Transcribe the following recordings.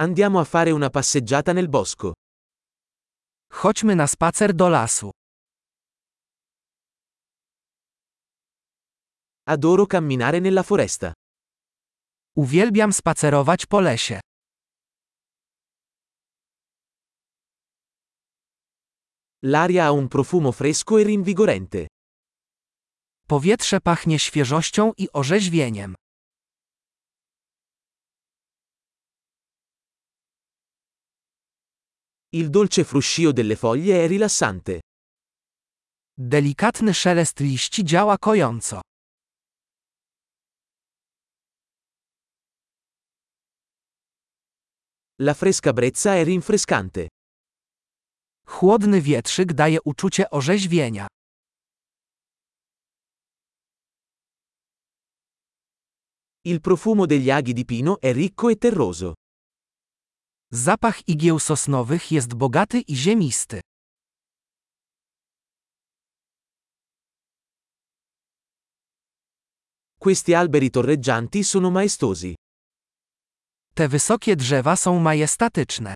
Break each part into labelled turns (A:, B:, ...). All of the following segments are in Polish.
A: Andiamo a fare una passeggiata nel bosco.
B: Chodźmy na spacer do lasu.
A: Adoro camminare nella foresta.
B: Uwielbiam spacerować po lesie.
A: L'aria ha un profumo fresco e rinvigorente.
B: Powietrze pachnie świeżością i orzeźwieniem.
A: Il dolce fruscio delle foglie è rilassante.
B: Delikatny szelest liści działa kojąco.
A: La fresca brezza è rinfrescante.
B: Chłodny wietrzyk daje uczucie orzeźwienia.
A: Il profumo degli aghi di pino è ricco e terroso.
B: Zapach igieł sosnowych jest bogaty i ziemisty.
A: Questi alberi torreggianti sono maestosi.
B: Te wysokie drzewa są majestatyczne.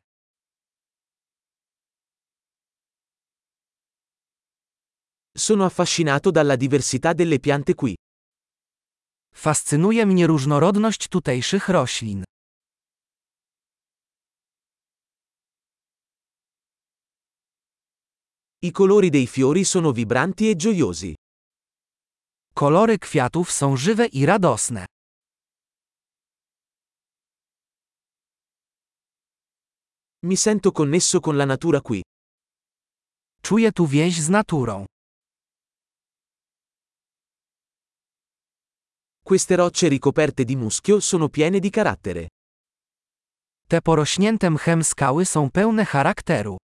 A: Sono affascinato dalla diversità delle piante qui.
B: Fascynuje mnie różnorodność tutejszych roślin.
A: I colori dei fiori sono vibranti e gioiosi.
B: Kolory kwiatów są żywe i radosne.
A: Mi sento connesso con la natura qui.
B: Czuję tu więź z naturą.
A: Queste rocce ricoperte di muschio sono piene di carattere.
B: Te porośnięte mchem skały są pełne charakteru.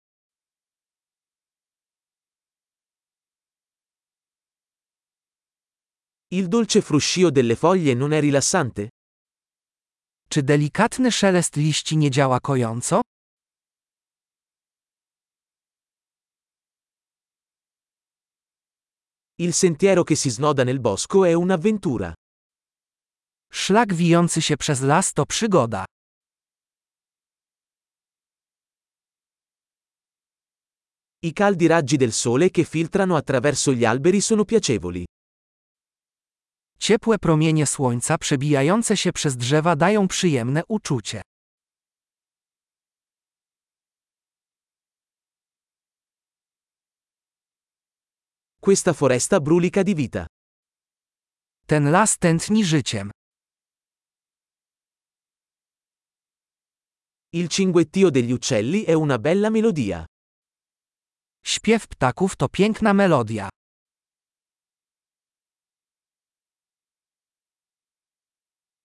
A: Il dolce fruscio delle foglie non è rilassante?
B: Czy delikatny szelest liści nie działa kojąco?
A: Il sentiero che si snoda nel bosco è un'avventura.
B: Szlak wijący się przez las to przygoda.
A: I caldi raggi del sole che filtrano attraverso gli alberi sono piacevoli.
B: Ciepłe promienie słońca przebijające się przez drzewa dają przyjemne uczucie.
A: Questa foresta brulica di vita.
B: Ten las tętni życiem.
A: Il cinguettio degli uccelli è una bella melodia.
B: Śpiew ptaków to piękna melodia.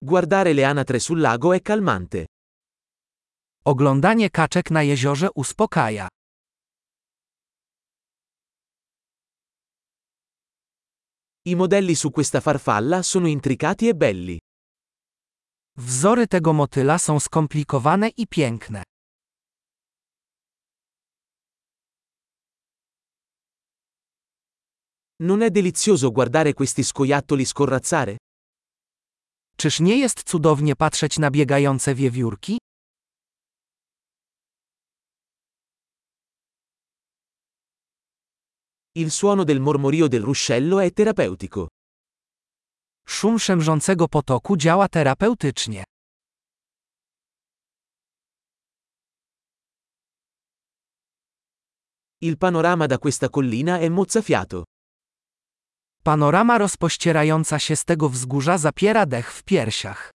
A: Guardare le anatre sul lago è calmante.
B: Oglądanie kaczek na jeziorze uspokaja.
A: I modelli su questa farfalla sono intricati e belli.
B: Wzory tego motyla są skomplikowane i piękne.
A: Non è delizioso guardare questi scoiattoli scorrazzare?
B: Czyż nie jest cudownie patrzeć na biegające wiewiórki?
A: Il suono del mormorio del ruscello è terapeutico.
B: Szum szemrzącego potoku działa terapeutycznie.
A: Il panorama da questa collina è mozzafiato.
B: Panorama rozpościerająca się z tego wzgórza zapiera dech w piersiach.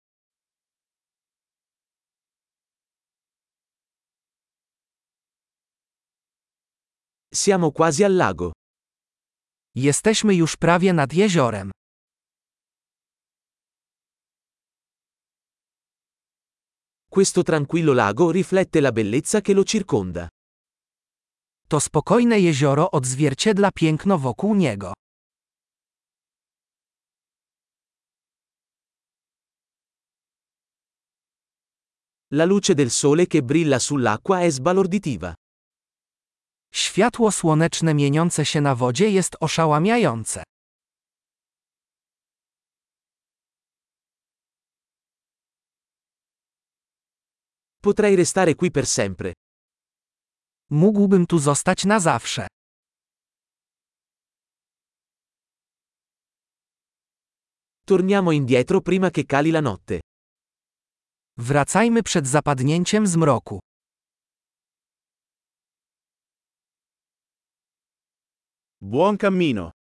A: Siamo quasi al lago.
B: Jesteśmy już prawie nad jeziorem.
A: Questo tranquillo lago riflette la bellezza che lo circonda.
B: To spokojne jezioro odzwierciedla piękno wokół niego.
A: La luce del sole che brilla sull'acqua è sbalorditiva.
B: Światło słoneczne mieniące się na wodzie jest oszałamiające.
A: Potrei restare qui per sempre.
B: Mógłbym tu zostać na zawsze.
A: Torniamo indietro prima che cali la notte.
B: Wracajmy przed zapadnięciem zmroku.
C: Buon cammino!